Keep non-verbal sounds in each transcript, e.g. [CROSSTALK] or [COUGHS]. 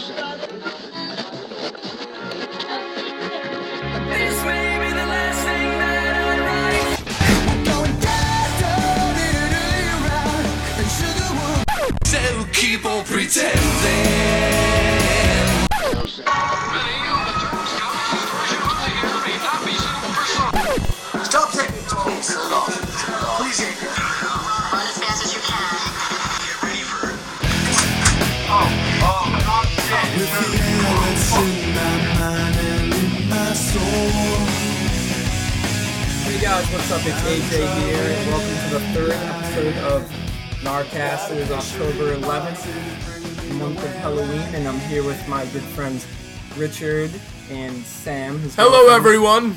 This AJ here, and welcome to the third episode of Narcast. It is October 11th, the month of Halloween, and I'm here with my good friends Richard and Sam. Hello, everyone.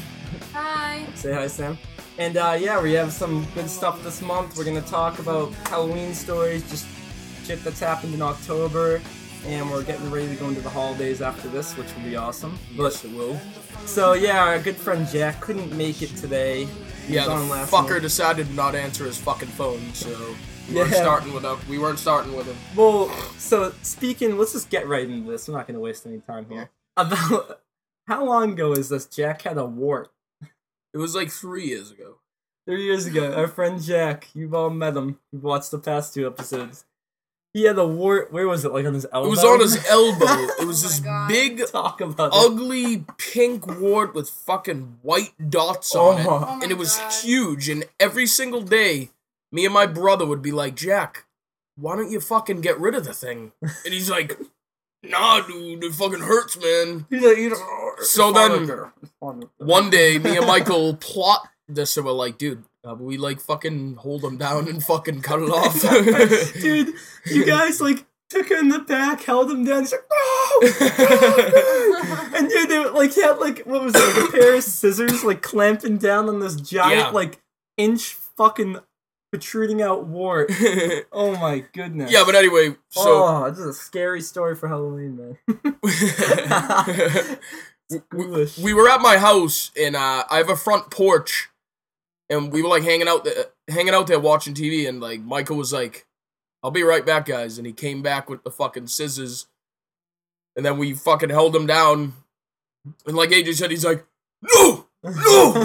Hi. Say hi, Sam. And uh, yeah, we have some good stuff this month. We're gonna talk about Halloween stories, just shit that's happened in October, and we're getting ready to go into the holidays after this, which will be awesome. Yes, it will. So yeah, our good friend Jack couldn't make it today. He Yeah, the fucker month. decided to not answer his fucking phone, so we weren't starting with him. We weren't starting with him. Well, so speaking, let's just get right into this. I'm not going to waste any time here. About [LAUGHS] how long ago is this? Jack had a wart. It was like three years ago. Three years ago, our friend Jack, you've all met him. You've watched the past two episodes. He had a wart. Where was it? Like on his elbow. It was on his elbow. It [LAUGHS] was Oh this God. big, Talk about it. ugly pink wart with fucking white dots on it, Oh. Oh and it was God. huge. And every single day, me and my brother would be like, "Jack, why don't you fucking get rid of the thing?" [LAUGHS] And he's like, "Nah, dude, it fucking hurts, man." He's like, you know, So then- with her. It's fine with her. One day, me and Michael [LAUGHS] plot this, and we're like, dude, uh, we like fucking hold him down and fucking cut it off. [LAUGHS] Dude, [LAUGHS] you guys like took him in the back, held him down. He's like, no, no, [LAUGHS] and dude, they like he had like what was it, like a pair of scissors, like clamping down on this giant, Yeah. like inch fucking protruding out wart. Oh my goodness. yeah, but anyway, so oh, this is a scary story for Halloween, man. Foolish. we were at my house, and uh, I have a front porch, and we were like hanging out there, hanging out there watching TV, and like Michael was like, "I'll be right back, guys," and he came back with the fucking scissors, and then we fucking held him down, and like AJ said, he's like, "No." No! [LAUGHS]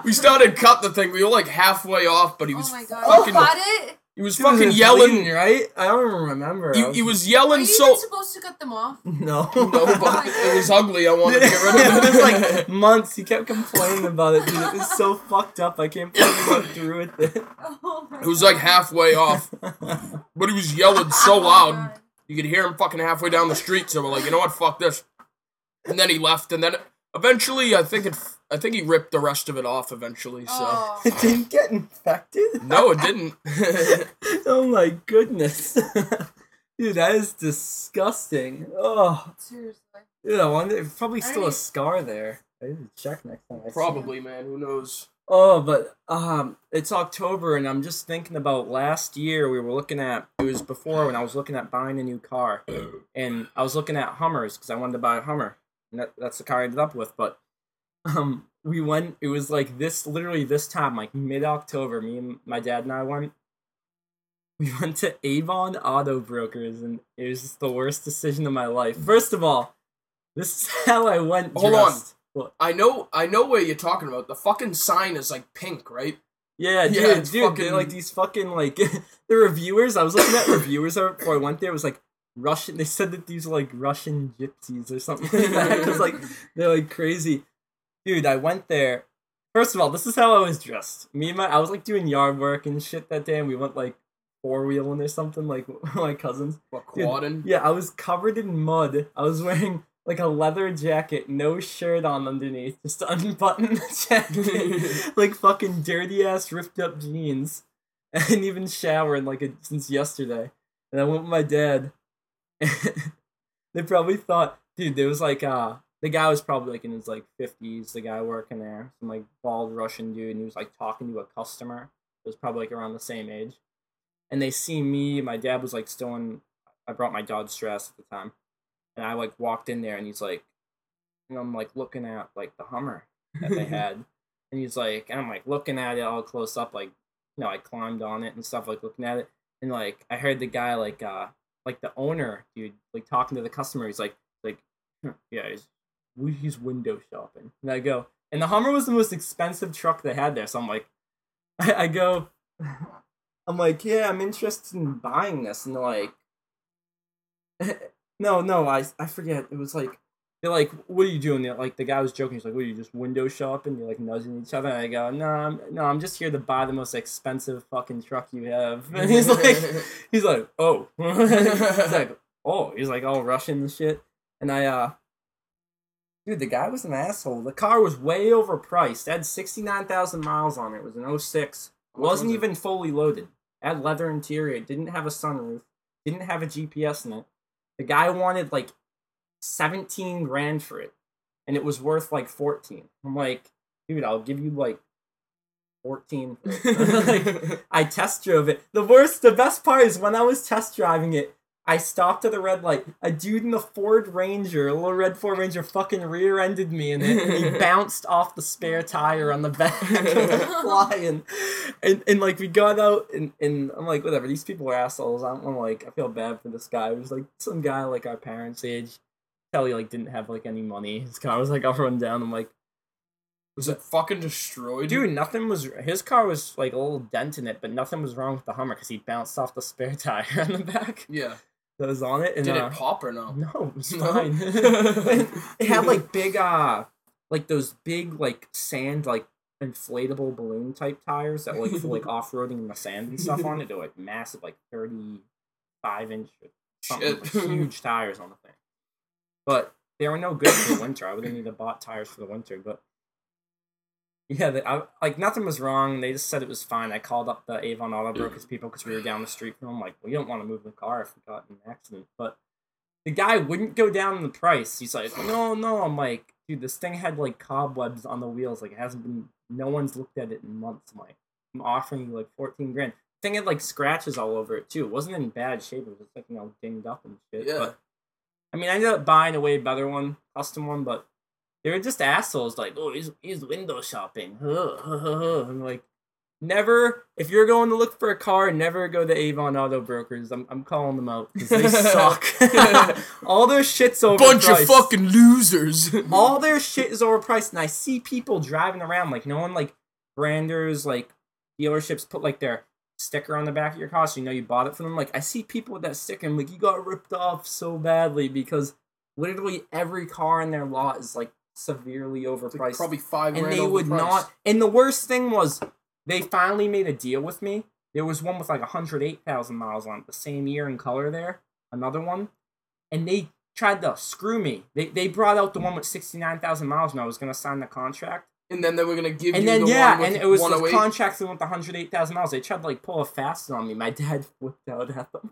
[LAUGHS] we started cut the thing. We were like halfway off, but he oh was oh my god. fucking. Oh, you got it? He was Dude, fucking was yelling. bleeding, right? I don't even remember. He, I he was Are yelling you so. even supposed to cut them off? [LAUGHS] no. [LAUGHS] No, but [LAUGHS] oh it was ugly. I wanted to get rid of it it. was like months. He kept complaining about it, dude. It was so fucked up. I can't believe he went through with it. Oh my it was like halfway off, but he was yelling so Oh loud. You could hear him fucking halfway down the street. So we're like, you know what? Fuck this. And then he left. And then eventually, I think it. I think he ripped the rest of it off eventually. So Oh. It didn't get infected. no, it didn't. [LAUGHS] oh my goodness, [LAUGHS] dude, that is disgusting. Oh, Seriously. dude, I wonder. If probably still a scar there. I need to check next time. I see. Probably, man. Who knows? Oh, but um, it's October, and I'm just thinking about last year. We were looking at it was before when I was looking at buying a new car, and I was looking at Hummers because I wanted to buy a Hummer, and that, that's the car I ended up with. But um, we went. It was like this, literally this time, like mid October. Me and my dad and I went. We [LAUGHS] went to Avon Auto Brokers, and it was just the worst decision of my life. First of all, this is [LAUGHS] how I went. Hold on. What? I know. I know what you're talking about. The fucking sign is like pink, right? Yeah, dude, Yeah, dude, fucking- they're like these fucking like [LAUGHS] the reviewers. I was looking at reviewers before I went there. It was like Russian. They said that these are like Russian gypsies or something like that. Cause like they're like crazy, dude. I went there. First of all, this is how I was dressed. Me and my, I was like doing yard work and shit that day, and we went like four wheeling or something like [LAUGHS] my cousins. What Dude, quadding? Yeah, I was covered in mud. I was wearing like a leather jacket, no shirt on underneath, just [LAUGHS] unbuttoned the jacket, [LAUGHS] like fucking dirty ass ripped up jeans. I didn't even shower in like a, since yesterday, and I went with my dad. they probably thought, dude, there was like uh the guy was probably like in his like fifties. The guy working there, some like bald Russian dude, and he was like talking to a customer. It was probably like around the same age, and they see me. My dad was like still in. I brought my Dodge Stratus at the time, and I like walked in there, and he's like, and I'm like looking at like the Hummer that they [LAUGHS] had, and he's like, and I'm like looking at it all close up, like you know, I climbed on it and stuff, like looking at it, and like I heard the guy like uh like the owner, dude, like talking to the customer, he's like, like, yeah, he's, we- he's window shopping. And I go, and the Hummer was the most expensive truck they had there. So I'm like, I, [LAUGHS] I go, [LAUGHS] I'm like, yeah, I'm interested in buying this. And they're like, [LAUGHS] no, no, I, I forget. It was like, they're like, what are you doing? They're like, the guy was joking. He's like, what are you just window shopping? You're like nudging each other. And I go, no, I'm, no, I'm just here to buy the most expensive fucking truck you have. And he's like, he's like, oh, he's like, oh, he's like all Russian and shit. And I, uh, dude, the guy was an asshole. The car was way overpriced. It had 69,000 miles on it. It was an 06. How Wasn't was even fully loaded. Had leather interior. It didn't have a sunroof. Didn't have a GPS in it. The guy wanted like 17 grand for it. And it was worth like 14. I'm like, dude, I'll give you like 14. [LAUGHS] like, I test drove it. The worst, the best part is when I was test driving it, I stopped at a red light. A dude in the Ford Ranger, a little red Ford Ranger, fucking rear-ended me in it, and he [LAUGHS] bounced off the spare tire on the back, [LAUGHS] flying. And and like we got out, and, and I'm like, whatever. These people are assholes. I'm, I'm like, I feel bad for this guy. It was like some guy like our parents' age. Kelly like didn't have like any money. His car was like all run down. I'm like, Was it fucking destroyed? dude, nothing was. His car was like a little dent in it, but nothing was wrong with the Hummer because he bounced off the spare [LAUGHS] tire on the back Yeah. That was on it. And, Did uh, it pop or no? No, it was [LAUGHS] fine. [LAUGHS] it had like big, uh, like those big like sand like inflatable balloon type tires that like for like [LAUGHS] off roading in the sand and stuff on it. They're like massive, like thirty five inch, or something, like, huge tires on the thing. But they were no good for the winter. I would have needed bought tires for the winter, but. Yeah, they, I, like nothing was wrong. They just said it was fine. I called up the Avon Auto Brokers mm. people because we were down the street from them. Like, we don't want to move the car if we got in an accident. But the guy wouldn't go down in the price. He's like, no, no. I'm like, dude, this thing had like cobwebs on the wheels. Like, it hasn't been, no one's looked at it in months. I'm like, I'm offering you like 14 grand. The thing had like scratches all over it too. It wasn't in bad shape. It was just like, you know, dinged up and shit. Yeah. But, I mean, I ended up buying a way better one, custom one, but they were just assholes. Like, oh, he's, he's window shopping. I'm like, never, if you're going to look for a car, never go to Avon Auto Brokers. I'm, I'm calling them out because they [LAUGHS] suck. [LAUGHS] All their shit's overpriced. Bunch of fucking losers. [LAUGHS] All their shit is overpriced, and I see people driving around like no one like branders like dealerships put like their sticker on the back of your car so you know you bought it from them. Like I see people with that sticker, and like you got ripped off so badly because literally every car in their lot is like severely overpriced Probably five and they would overpriced. not. And the worst thing was, they finally made a deal with me. There was one with like 108,000 miles on it, the same year and color there, another one. And they tried to screw me. They, they brought out the one with 69,000 miles and I was going to sign the contract. And then they were gonna give And you then, the yeah, and it was the 108. contract that went with 108,000 miles. They tried to like pull a fast on me. My dad [LAUGHS] flipped out at them.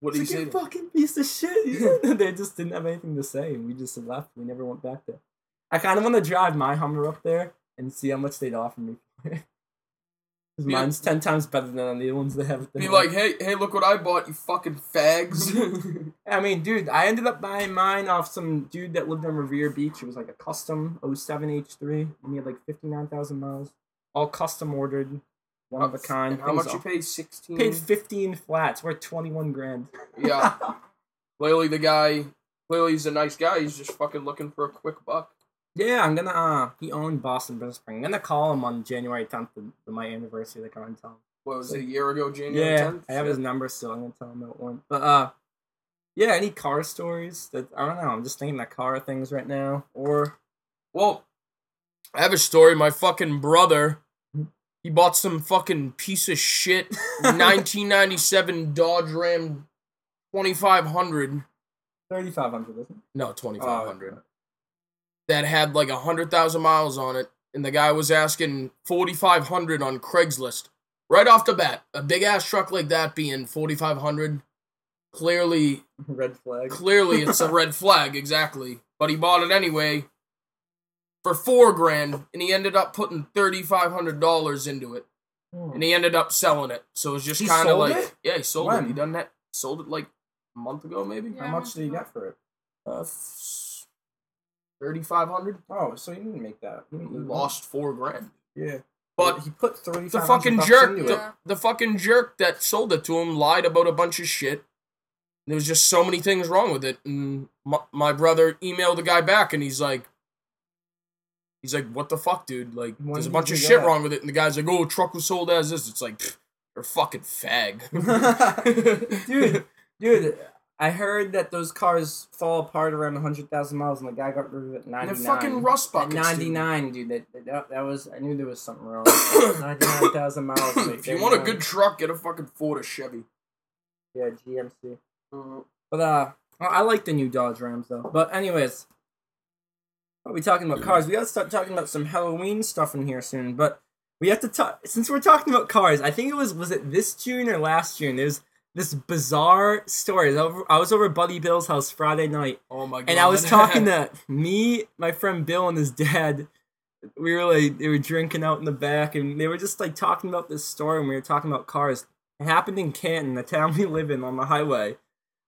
What do you like, say? "You fucking piece of shit. [LAUGHS] [LAUGHS] they just didn't have anything to say, and we just left. We never went back there. I kind of want to drive my Hummer up there and see how much they'd offer me. Because [LAUGHS] Yeah. mine's ten times better than the ones they have. Be like, hey, hey, look what I bought, you fucking fags. [LAUGHS] [LAUGHS] I mean, dude, I ended up buying mine off some dude that lived on Revere Beach. It was like a custom 07 H3, and he had like fifty nine thousand miles, all custom ordered, one of a kind. And how much you paid? Sixteen. Paid fifteen flats, worth twenty one grand. Yeah. Clearly, the guy. Clearly, he's a nice guy. He's just fucking looking for a quick buck. Yeah, I'm gonna. Uh, he owned Boston Business Spring. I'm gonna call him on January 10th, the, the my anniversary. Like on tell him. What was it? A year ago, January Yeah, 10th? I have his number still. I'm gonna tell him that one. But uh, yeah, any car stories? That I don't know. I'm just thinking of car things right now. Or Well, I have a story. My fucking brother, he bought some fucking piece of shit [LAUGHS] 1997 Dodge Ram 2500. 3,500, isn't it? No, 2500. That had like a 100,000 miles on it. And the guy was asking 4,500 on Craigslist. Right off the bat, a big ass truck like that being 4,500. Clearly, Red flag. clearly it's a [LAUGHS] red flag, exactly. But he bought it anyway for four grand, and he ended up putting thirty five hundred dollars into it, and he ended up selling it. So it was just kind of like, it? yeah, he sold it. He done that, sold it like a month ago, maybe. Yeah. How much did he get for it? Uh, thirty five hundred. Oh, so he didn't make that. He, lost four grand. Yeah, But he put thirty. the fucking jerk, the, the fucking jerk that sold it to him lied about a bunch of shit. There was just so many things wrong with it, and my, my brother emailed the guy back, and he's like, he's like, "What the fuck, dude? Like, When there's a bunch of shit it? wrong with it." And the guy's like, "Oh, truck was sold as is." It's like, "Pfft, you're a fucking fag, [LAUGHS] dude, dude, I heard that those cars fall apart around 100,000 miles and the guy got rid of it at 99. They're fucking rust buckets. dude. 99, dude. That, that, that was, I knew there was something wrong. [COUGHS] 99,000 miles. [COUGHS] wait, if you want a good truck, get a fucking Ford or Chevy. Yeah, GMC. But, uh, I like the new Dodge Rams, though. But, anyways, are we talking about cars? We gotta start talking about some Halloween stuff in here soon. But we have to talk, since we're talking about cars, I think it was, was it this June or last June? There's this bizarre story. I was over, I was over at Buddy Bill's house Friday night. Oh my god! And I was talking to [LAUGHS] me, my friend Bill, and his dad. We were like, they were drinking out in the back, and they were just like talking about this story, and we were talking about cars. It happened in Canton, the town we live in, on the highway.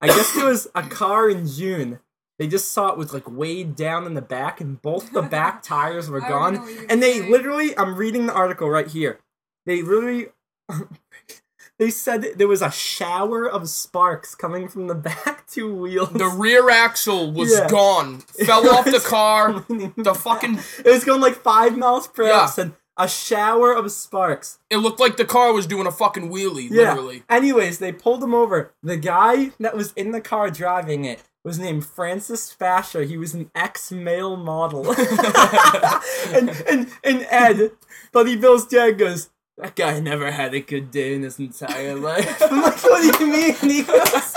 I guess there was a car in June. They just saw it was like weighed down in the back, and both the back [LAUGHS] tires were I already know gone. And they gonna literally, I'm reading the article right here. They literally, [LAUGHS] they said there was a shower of sparks coming from the [LAUGHS] back two wheels. the rear axle was Yeah. gone, [LAUGHS] fell It off the car. The fucking [LAUGHS] It was going like five miles per hour. Yeah. Said a shower of sparks. it looked like the car was doing a fucking wheelie, Yeah. literally. Anyways, they pulled him over. The guy that was in the car driving it was named Francis Fasher. He was an ex-male model. and, and and Ed, Buddy Bill's dad goes, that guy never had a good day in his entire [LAUGHS] life. I'm like, what do you mean? He goes,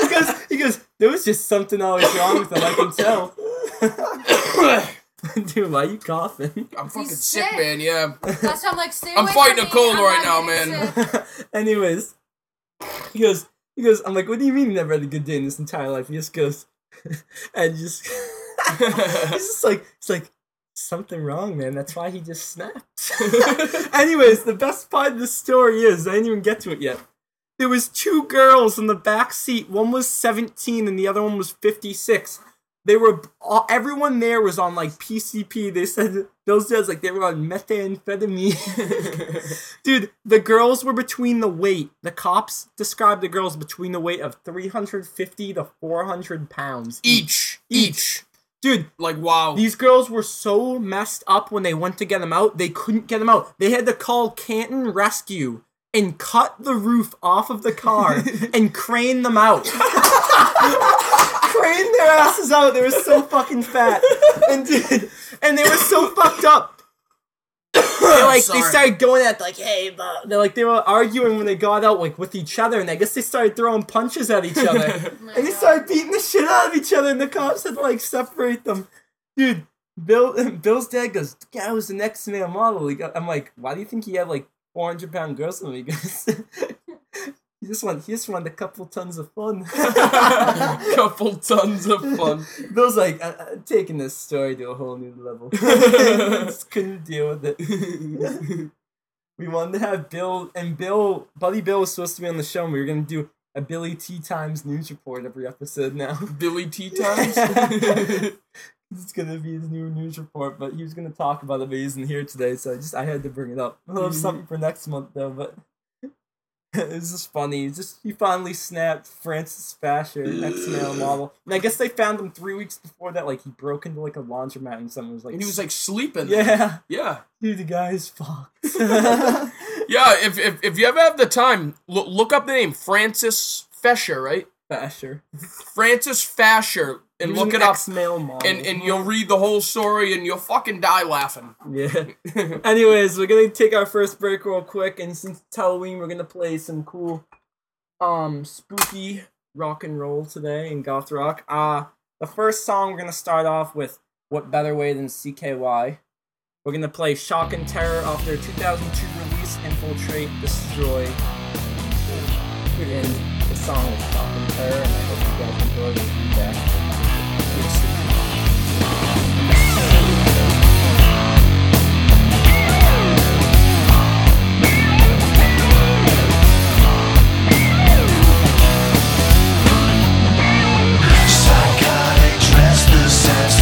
he goes, he goes, there was just something always wrong with him, I can tell. [LAUGHS] Dude, why are you coughing? I'm fucking sick, sick. man. Yeah. That's why I'm like, stay I'm away fighting from a me. cold I'm right now, getting man. sick. [LAUGHS] Anyways, he goes, he goes, I'm like, what do you mean you never had a good day in this entire life? He just goes, and just, he's just like, it's like, something wrong, man. That's why he just snapped. [LAUGHS] Anyways, the best part of the story is, I didn't even get to it yet. There was two girls in the back seat. One was 17 and the other one was 56. They were all, everyone there was on like PCP. They said those days like they were on methamphetamine. [LAUGHS] Dude, the girls were between the weight. The cops described the girls between the weight of 350 to 400 pounds. Each, each. Dude, Like wow. these girls were so messed up when they went to get them out, they couldn't get them out. They had to call Canton Rescue and cut the roof off of the car [LAUGHS] and crane them out. [LAUGHS] crane their asses out. They were so fucking fat. And dude, [LAUGHS] and they were so fucked up. They [COUGHS] like they started going at like, hey, but they're like they were arguing when they got out like with each other, and I guess they started throwing punches at each other. [LAUGHS] Oh And they God. started beating the shit out of each other, and the cops had to like separate them. Dude, Bill [LAUGHS] Bill's dad goes, the guy was the next male model. He got, I'm like, why do you think he had like 400 pound girls in him? He just he just wanted a couple tons of fun. [LAUGHS] [LAUGHS] Couple tons of fun. Bill's like, I, I'm taking this story to a whole new level. [LAUGHS] just couldn't deal with it. we wanted to have Bill and Bill, Buddy Bill was supposed to be on the show. and We were gonna do a Billy T Times news report every episode now. Billy T times. It's gonna be his new news report, but he was gonna talk about it, but he isn't here today, so I just I had to bring it up. We'll have mm-hmm. something for next month though, but [LAUGHS] it is funny. It's just he finally snapped Francis Fasher, ex male model, and I guess they found him three weeks before that. Like he broke into like a laundromat and someone was like, and he was like sleeping. "Yeah, Yeah. dude, the guy's fucked." [LAUGHS] [LAUGHS] Yeah, if, if, if you ever have the time, look, look up the name Francis Fesher, right? Fasher, Francis Fasher, and He look it up, and, and you'll read the whole story, and you'll fucking die laughing. Yeah. [LAUGHS] Anyways, we're gonna take our first break real quick, and since it's Halloween, we're gonna play some cool, um, spooky rock and roll today in goth rock. Uh the first song we're gonna start off with "What Better Way Than CKY." We're gonna play "Shock and Terror" off their 2002 release "Infiltrate, Destroy." And the song is "Shock and Terror," and I hope you guys enjoy the feedback.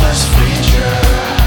Senseless creature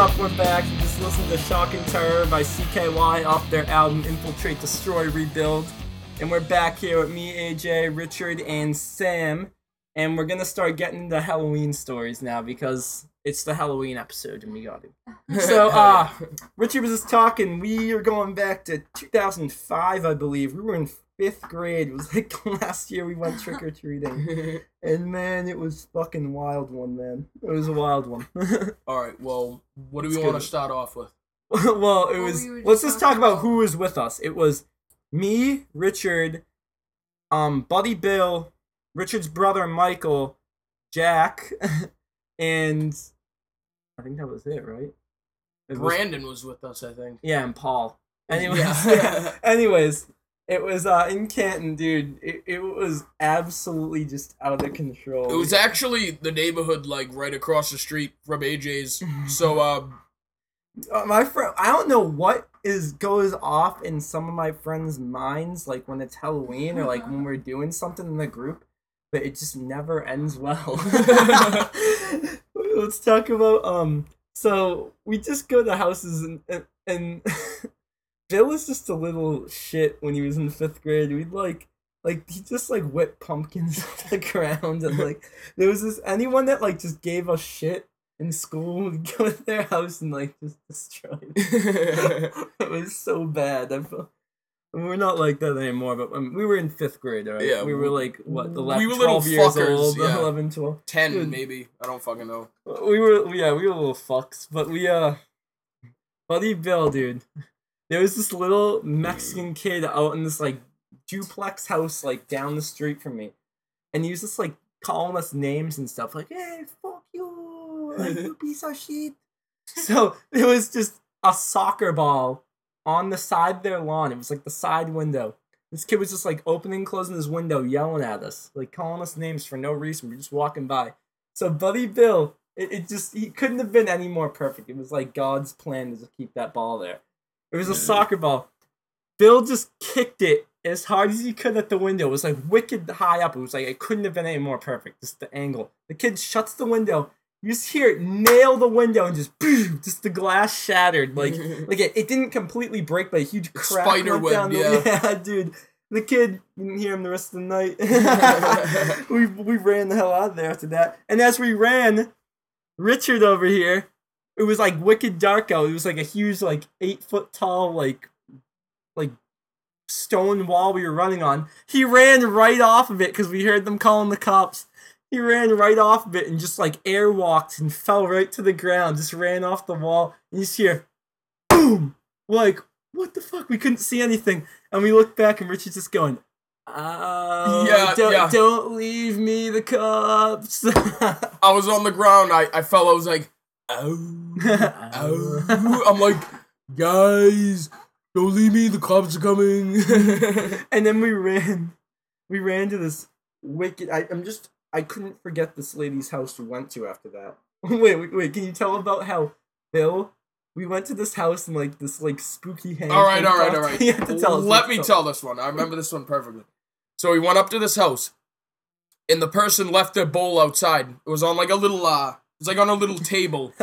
up? We're back. You just listen to Shock and Terror by CKY off their album Infiltrate, Destroy, Rebuild. And we're back here with me, AJ, Richard, and Sam. And we're gonna start getting the Halloween stories now because it's the Halloween episode and we got it. [LAUGHS] So, uh, Richard was just talking. We are going back to 2005, I believe. We were in fifth grade. It was like [LAUGHS] the last year we went trick or treating. [LAUGHS] And man, it was fucking wild one, man. It was a wild one. All right. Well, what do we want to start off with? well, it was. we let's just just talk about about- who was with us. It was me, Richard, um, Buddy Bill, Richard's brother Michael, Jack, [LAUGHS] and I think that was it, right? It was- Brandon was with us, I think. yeah, and Paul. [LAUGHS] Anyways, [LAUGHS] Yeah. anyways, it was uh in Canton, dude. It, it was absolutely just out of the control. It was actually the neighborhood, like right across the street from AJ's. So, uh, Uh, my friend i don't know what is goes off in some of my friends minds like when it's halloween or like when we're doing something in the group but it just never ends well [LAUGHS] [LAUGHS] let's talk about um so we just go to houses and and, and [LAUGHS] bill was just a little shit when he was in fifth grade we'd like like he just like whipped pumpkins off the ground and like there was this anyone that like just gave us shit in school would go to their house and like just destroy it. it was so bad. I felt, we're not like that anymore, but um, we were in fifth grade, right? Yeah, we were like what, the we left were little 12 years fuckers, old, yeah. [LAUGHS] 11, 12. 10 Dude. maybe. I don't fucking know. We were, yeah, we were little fucks, but we, uh, Buddy Bill, dude. There was this little Mexican kid out in this, like, duplex house, like, down the street from me. And he was just, like, calling us names and stuff, like, hey, fuck you, like, you [LAUGHS] piece of shit. So, it was just a soccer ball on the side of their lawn. It was, like, the side window. This kid was just, like, opening and closing his window, yelling at us, like, calling us names for no reason. We're just walking by. So Buddy Bill, it, it just he couldn't have been any more perfect. It was like God's plan to keep that ball there. It was a soccer ball. Bill just kicked it as hard as he could at the window. It was like wicked high up. It was like it couldn't have been any more perfect. Just the angle. The kid shuts the window. You just hear it nail the window and just boom, just the glass shattered. Like [LAUGHS] like it, it didn't completely break, but a huge crack Spider went web, down the, yeah. [LAUGHS] yeah, dude. The kid didn't hear him the rest of the night. [LAUGHS] we we ran the hell out of there after that. And as we ran, Richard over here, it was like wicked dark out. It was like a huge, like eight foot tall, like like stone wall we were running on. He ran right off of it because we heard them calling the cops. He ran right off of it and just like airwalked and fell right to the ground. Just ran off the wall. And you just hear, boom! Like what the fuck? We couldn't see anything. And we look back and Richard's just going, Oh, Yeah, don't, yeah. don't leave me, the cops. [LAUGHS] I was on the ground. I, I fell. I was like, ow, oh, [LAUGHS] ow. Oh. I'm like, guys, don't leave me. The cops are coming. [LAUGHS] and then we ran, we ran to this wicked. I, I'm just, I couldn't forget this lady's house we went to after that. [LAUGHS] wait, wait, wait. Can you tell about how Bill? We went to this house and like this like spooky hang. all right, all right, all right. [LAUGHS] you have to tell us. Let me tell this one. I remember this one perfectly. So we went up to this house, and the person left their bowl outside. It was on like a little, uh, it was like on a little [LAUGHS] table.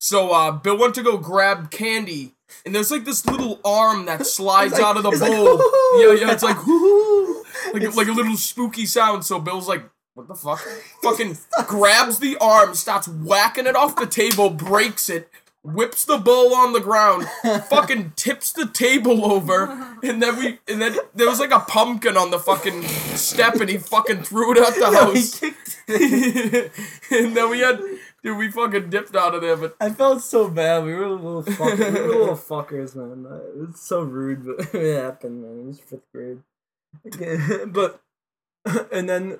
So uh, Bill went to go grab candy, and there's like this little arm that slides like- out of the it's like, bowl. Yeah, yeah, it's like "Hoo-hoo." like, It's- like a little spooky sound. So Bill's like, "What the fuck?" [LAUGHS] Fucking grabs the arm, starts whacking it off the table, breaks it, whips the bowl on the ground, [LAUGHS] fucking tips the table over, and then we and then there was like a pumpkin on the fucking step, and he fucking threw it at the [LAUGHS] house. and then we had, dude, we fucking dipped out of there, but I felt so bad. We were little fuckers. we were little fuckers, man. It's so rude, but it happened, man. It was fifth grade. Okay, but and then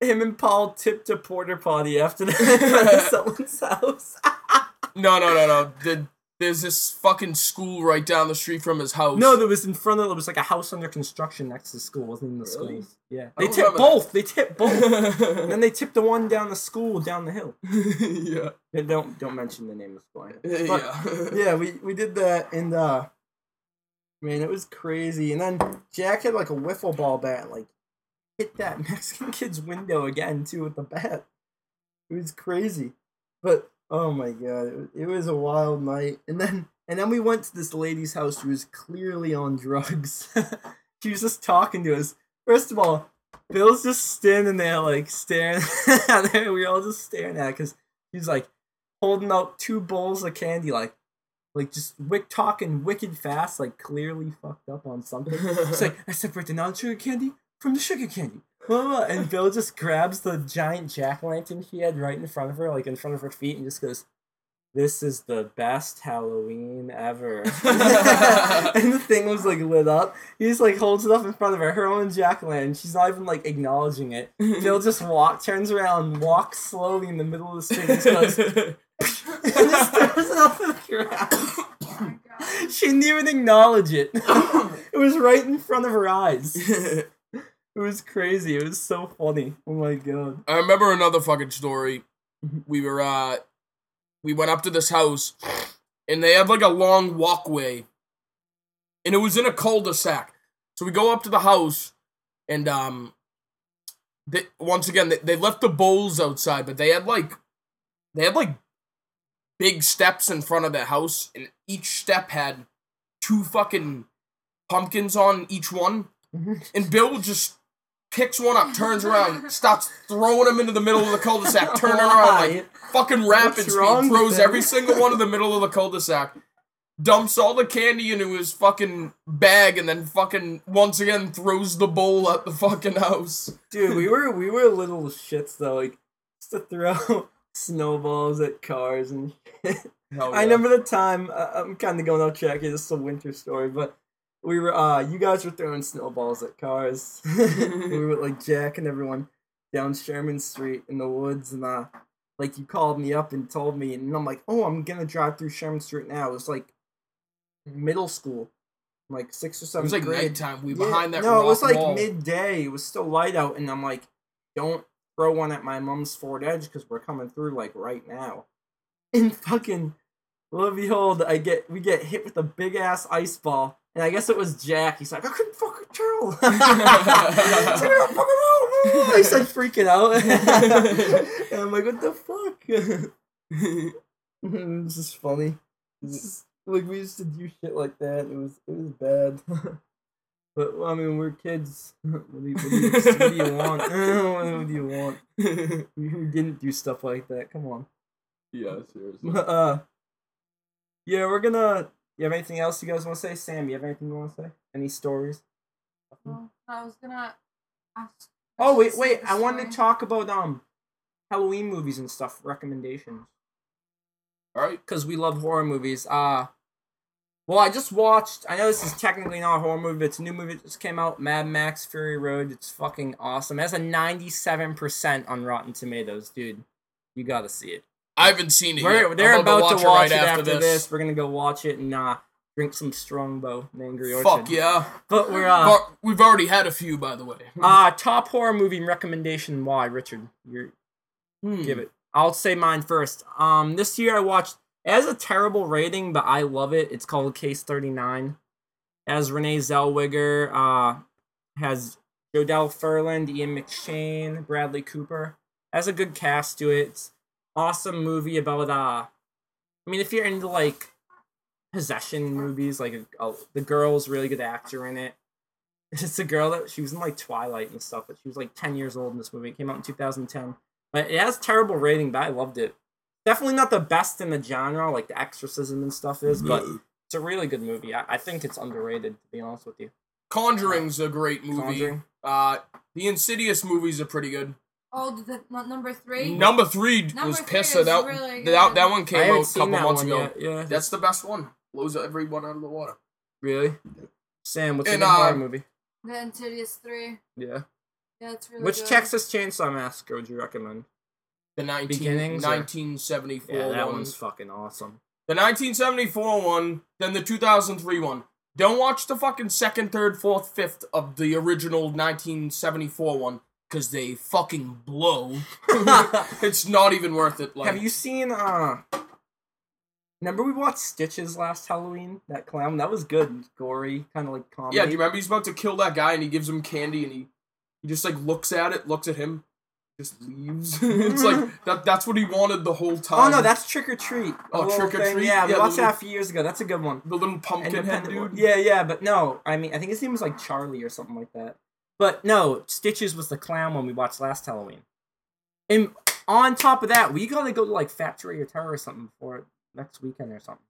him and Paul tipped a porter potty after that [LAUGHS] at [LAUGHS] someone's house. [LAUGHS] no, no, no, no. The, there's this fucking school right down the street from his house. no, there was in front of there was like a house under construction next to the school. Wasn't even the school. Yeah, I they tipped both. They tipped both. and then they tipped the one down the school down the hill. yeah, Don't don't mention the name of the school. But- yeah. yeah, we we did that, and uh, man, it was crazy. And then Jack had like a wiffle ball bat, like hit that [LAUGHS] Mexican kid's window again too with the bat. It was crazy, but Oh my god, it was, it was a wild night. And then and then we went to this lady's house who was clearly on drugs. [LAUGHS] she was just talking to us. First of all, Bill's just standing there like staring [LAUGHS] at her. We all just staring at because he's like holding out two bowls of candy, like like just wick talking wicked fast, like clearly fucked up on something. It's like I separate the non-sugar candy from the sugar candy. And Bill just grabs the giant jack lantern he had right in front of her, like in front of her feet, and just goes, "This is the best Halloween ever." [LAUGHS] [LAUGHS] and the thing was like lit up. He just like holds it up in front of her, her own jack lantern. She's not even like acknowledging it. [LAUGHS] Bill just walk, turns around, walks slowly in the middle of the street, and just goes, and just throws it off the ground. Oh my god. She didn't even acknowledge it. it was right in front of her eyes. It was crazy. It was so funny. Oh my god. I remember another fucking story. We were uh we went up to this house and they had like a long walkway. And it was in a cul-de-sac. So we go up to the house and um they, once again they, they left the bowls outside, but they had like they had like big steps in front of the house and each step had two fucking pumpkins on each one. And Bill just picks one up, turns around, [LAUGHS] stops throwing them into the middle of the cul-de-sac, [LAUGHS] turning around like fucking rapid speed, throws every single one in the middle of the cul-de-sac, dumps all the candy into his fucking bag, and then fucking once again throws the bowl at the fucking house. Dude, we [LAUGHS] were we were little shits though, like just to throw snowballs at cars and shit. Hell I remember the time. Uh, I'm kind of going off track here. This is a winter story, but we were. uh You guys were throwing snowballs at cars. [LAUGHS] we were like [LAUGHS] Jack and everyone down Sherman Street in the woods, and uh, like you called me up and told me, and I'm like, oh, I'm gonna drive through Sherman Street now. It was like middle school, like six or It was like grade. nighttime. We Yeah, behind that no, it was like wall. midday. It was still light out, and I'm like, don't throw one at my mom's Ford Edge because we're coming through like right now. And fucking, lo and behold, I get we get hit with a big ass ice ball, and I guess it was Jack. He's like, I couldn't fucking tell. [LAUGHS] [LAUGHS] "I don't fucking know." I started freaking out, [LAUGHS] and I'm like, what the fuck? this is funny. It's just, like we used to do shit like that. It was it was bad. but well, I mean, we're kids. what, do you, what, do you, what do you want? what do you want? We didn't do stuff like that? Come on. yeah, seriously. uh, yeah, we're gonna. You have anything else you guys want to say, Sam? You have anything you want to say? Any stories? Well, I was gonna ask. Oh wait, wait! I wanted to talk about um Halloween movies and stuff. Recommendations. All right. because we love horror movies. Uh well, I just watched. I know this is technically not a horror movie. But it's a new movie that just came out. Mad Max Fury Road. It's fucking awesome. It has a ninety-seven percent on Rotten Tomatoes, dude. You gotta see it. I haven't seen it We're, yet. they're I'm about, to watch, it it after, this. We're gonna go watch it and uh, drink some Strongbow and Angry Orchard. Fuck yeah. But we're uh, We've already had a few, by the way. [LAUGHS] uh top horror movie recommendation. Why, Richard? You're Hmm. give it. I'll say mine first. Um, this year I watched. It has a terrible rating, but I love it. It's called Case Thirty Nine. As Renee Zellweger. Uh, has Jodelle Ferland, Ian McShane, Bradley Cooper. Has a good cast to it. It's awesome movie about uh. I mean, if you're into like possession movies, like a, the girl's really good actor in it. [LAUGHS] It's a girl that she was in like Twilight and stuff, but she was like ten years old in this movie. It came out in 2010. But it has terrible rating, but I loved it. Definitely not the best in the genre, like the exorcism and stuff is, but it's a really good movie. I, I think it's underrated, to be honest with you. Conjuring's a great movie. Conjuring. Uh, the Insidious movies are pretty good. Oh, the, the, number three. Number three Number was three piss. is That, really that that one came out a seen couple months ago. yet. Yeah, That's the best one. Blows everyone out of the water. really. Sam, what's And, a good horror uh, movie? The Insidious three. Yeah. Yeah, it's really Which good. Texas Chainsaw Massacre would you recommend? The 19, Beginnings, 1974 Yeah, that one. one's fucking awesome. The 1974 one, then the 2003 one. Don't watch the fucking second, third, fourth, fifth of the original 1974 one, because they fucking blow. [LAUGHS] it's not even worth it. Like, Have you seen uh Remember we watched Stitches last Halloween? That clown? That was good. Gory, kind of like comedy. Yeah, do you remember he's about to kill that guy and he gives him candy and he, he just like looks at it, looks at him, just leaves. [LAUGHS] it's like [LAUGHS] that. That's what he wanted the whole time. Oh no, that's Trick or Treat. Oh, Trick or thing. Treat? Yeah, we Yeah, watched that a few years ago. That's a good one. the little pumpkin head dude. Yeah, yeah, but no, I mean, I think his name was like Charlie or something like that. But no, Stitches was the clown when we watched last Halloween. And on top of that, we gotta go to like Factory of Terror or something for next weekend or something.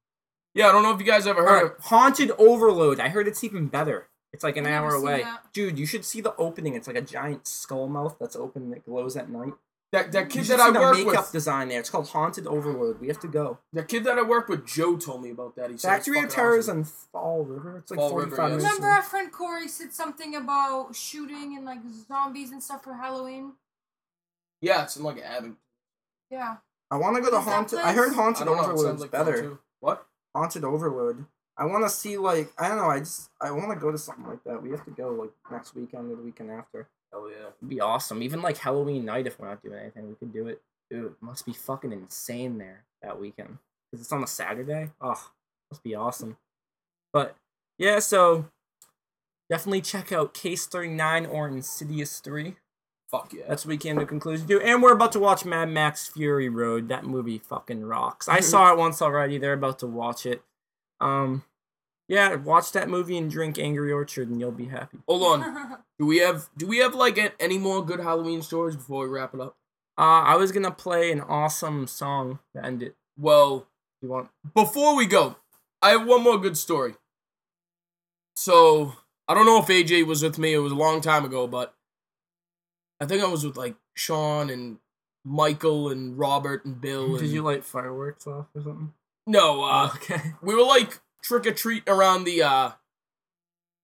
Yeah, I don't know if you guys ever heard uh, Alright, Haunted Overload. I heard it's even better. It's like an hour away. that. Dude, you should see the opening. It's like a giant skull mouth that's open that glows at night. That that kid that I see the work makeup with. design there. It's called Haunted Overload. We have to go. That kid that I work with, Joe, told me about that. He said it's Factory of fucking Terrors awesome. on Fall River. It's like Fall River, 45 yes. minutes. Remember our friend Corey said something about shooting and like zombies and stuff for Halloween? Yeah, it's in like Abington. Yeah. I want to go to Haunted. I heard Haunted don't know. It Overload's sounds like fun, better. too. What? Haunted Overload. I want to see like I don't know. I just I want to go to something like that. We have to go like next weekend or the weekend after. Hell yeah. It'd be awesome. Even like Halloween night, if we're not doing anything, we could do it. Dude, it must be fucking insane there that weekend because it's on a Saturday. Oh, must be awesome. But yeah, so definitely check out Case Thirty Nine or Insidious Three. Fuck yeah. That's what we came to conclusion to. And we're about to watch Mad Max Fury Road. That movie fucking rocks. I saw it once already. They're about to watch it. Um, yeah, watch that movie and drink Angry Orchard, and you'll be happy. Hold on. [LAUGHS] Do we have do we have like any more good Halloween stories before we wrap it up? Uh, I was gonna play an awesome song to end it. Well, You want? before we go, I have one more good story. So I don't know if AJ was with me. It was a long time ago, but I think I was with like Sean and Michael and Robert and Bill. And, Did you light fireworks off or something? No, uh, okay. we were like trick or treat around the uh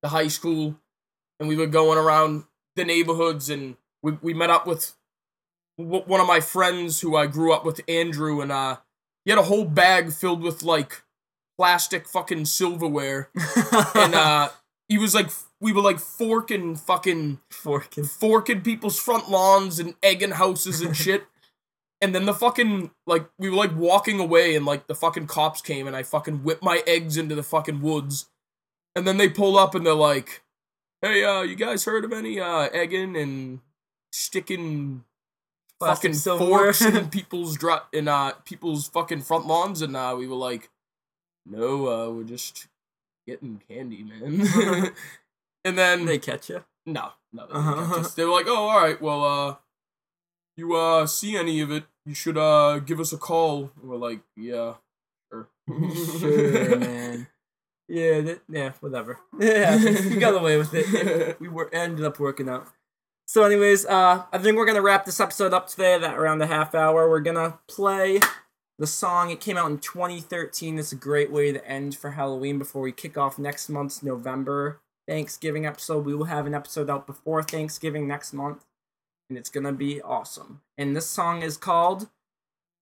the high school, and we were going around the neighborhoods, and we we met up with w- one of my friends who I grew up with, Andrew, and uh he had a whole bag filled with like plastic fucking silverware, [LAUGHS] and uh he was like we were like forking fucking forking. forking people's front lawns and egging houses and [LAUGHS] shit. And then the fucking like we were like walking away and like the fucking cops came and I fucking whipped my eggs into the fucking woods. And then they pull up and they're like, "Hey, uh, you guys heard of any uh egging and sticking fucking forks in [LAUGHS] people's dri- in uh people's fucking front lawns?" And uh, we were like, "No, uh, we're just getting candy, man." [LAUGHS] [LAUGHS] and then they catch you. no, no. They, Uh-huh. they were like, "Oh, all right. Well, uh, you uh see any of it? You should uh give us a call." And we're like, "Yeah, sure." [LAUGHS] sure, man. Yeah, that, yeah, whatever. [LAUGHS] Yeah, we got away with it. [LAUGHS] We were ended up working out. So, anyways, uh, I think we're gonna wrap this episode up today. That around a half hour, we're gonna play the song. It came out in 2013. It's a great way to end for Halloween before we kick off next month's November Thanksgiving episode. We will have an episode out before Thanksgiving next month, and it's gonna be awesome. And this song is called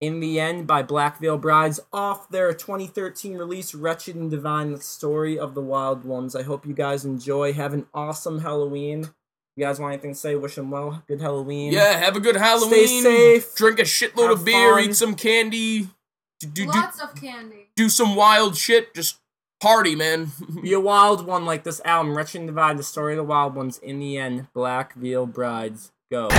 in the End by Black Veil Brides off their 2013 release, Wretched and Divine, the story of the wild ones. I hope you guys enjoy. Have an awesome Halloween. You guys want anything to say? Wish them well. Good Halloween. yeah, have a good Halloween. Stay safe. Drink a shitload Have of beer. fun. Eat some candy. Do, do, do, Lots of candy. do some wild shit. Just party, man. [LAUGHS] Be a wild one like this album, Wretched and Divine, the story of the wild ones. In the End, Black Veil Brides. Go.